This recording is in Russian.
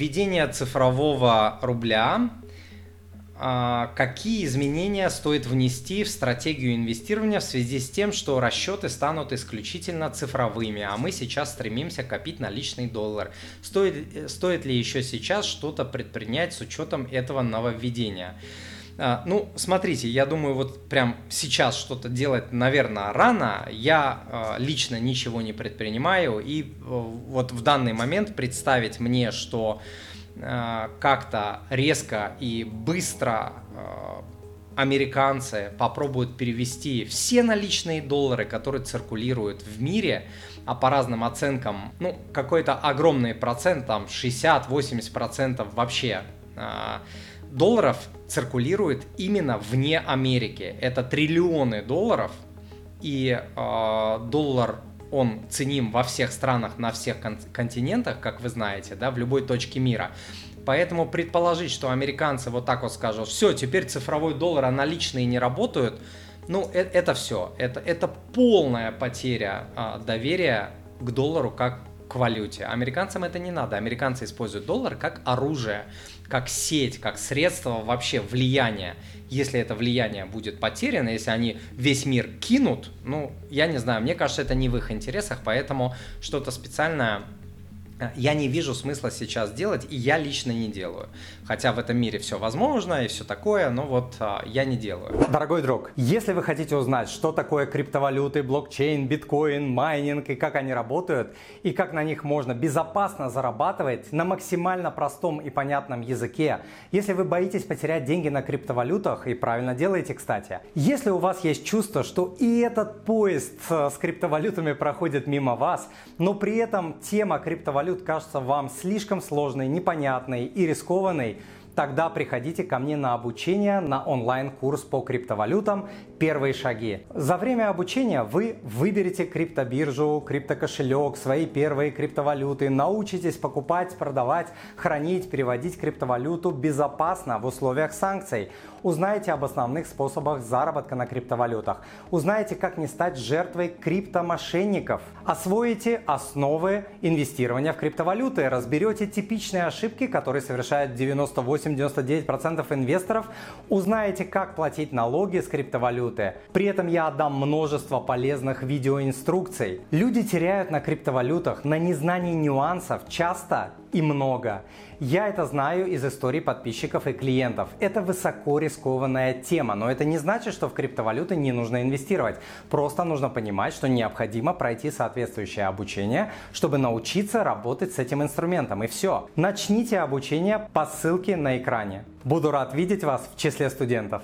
введение цифрового рубля а, какие изменения стоит внести в стратегию инвестирования в связи с тем, что расчеты станут исключительно цифровыми, а мы сейчас стремимся копить наличный доллар. Стоит, стоит ли еще сейчас что-то предпринять с учетом этого нововведения? А, ну, смотрите, я думаю, вот прям сейчас что-то делать, наверное, рано. Я а, лично ничего не предпринимаю, и вот в данный момент представить мне, что Э, как-то резко и быстро э, американцы попробуют перевести все наличные доллары, которые циркулируют в мире, а по разным оценкам, ну, какой-то огромный процент, там 60-80% вообще э, долларов циркулирует именно вне Америки. Это триллионы долларов, и э, доллар он ценим во всех странах, на всех континентах, как вы знаете, да, в любой точке мира. Поэтому предположить, что американцы вот так вот скажут, все, теперь цифровой доллар, а наличные не работают, ну, это, это все. Это, это полная потеря а, доверия к доллару как к валюте. Американцам это не надо. Американцы используют доллар как оружие, как сеть, как средство вообще влияния. Если это влияние будет потеряно, если они весь мир кинут, ну, я не знаю, мне кажется, это не в их интересах, поэтому что-то специальное я не вижу смысла сейчас делать, и я лично не делаю. Хотя в этом мире все возможно и все такое, но вот а, я не делаю. Дорогой друг, если вы хотите узнать, что такое криптовалюты, блокчейн, биткоин, майнинг и как они работают, и как на них можно безопасно зарабатывать на максимально простом и понятном языке, если вы боитесь потерять деньги на криптовалютах, и правильно делаете, кстати, если у вас есть чувство, что и этот поезд э, с криптовалютами проходит мимо вас, но при этом тема криптовалют криптовалют кажется вам слишком сложной, непонятной и рискованной, тогда приходите ко мне на обучение на онлайн-курс по криптовалютам «Первые шаги». За время обучения вы выберете криптобиржу, криптокошелек, свои первые криптовалюты, научитесь покупать, продавать, хранить, переводить криптовалюту безопасно в условиях санкций, узнаете об основных способах заработка на криптовалютах, узнаете, как не стать жертвой криптомошенников, освоите основы инвестирования в криптовалюты, разберете типичные ошибки, которые совершают 98-99% инвесторов, узнаете, как платить налоги с криптовалюты. При этом я отдам множество полезных видеоинструкций. Люди теряют на криптовалютах на незнании нюансов часто и много. Я это знаю из историй подписчиков и клиентов. Это высоко рискованная тема, но это не значит, что в криптовалюты не нужно инвестировать. Просто нужно понимать, что необходимо пройти соответствующее обучение, чтобы научиться работать с этим инструментом. И все. Начните обучение по ссылке на экране. Буду рад видеть вас в числе студентов.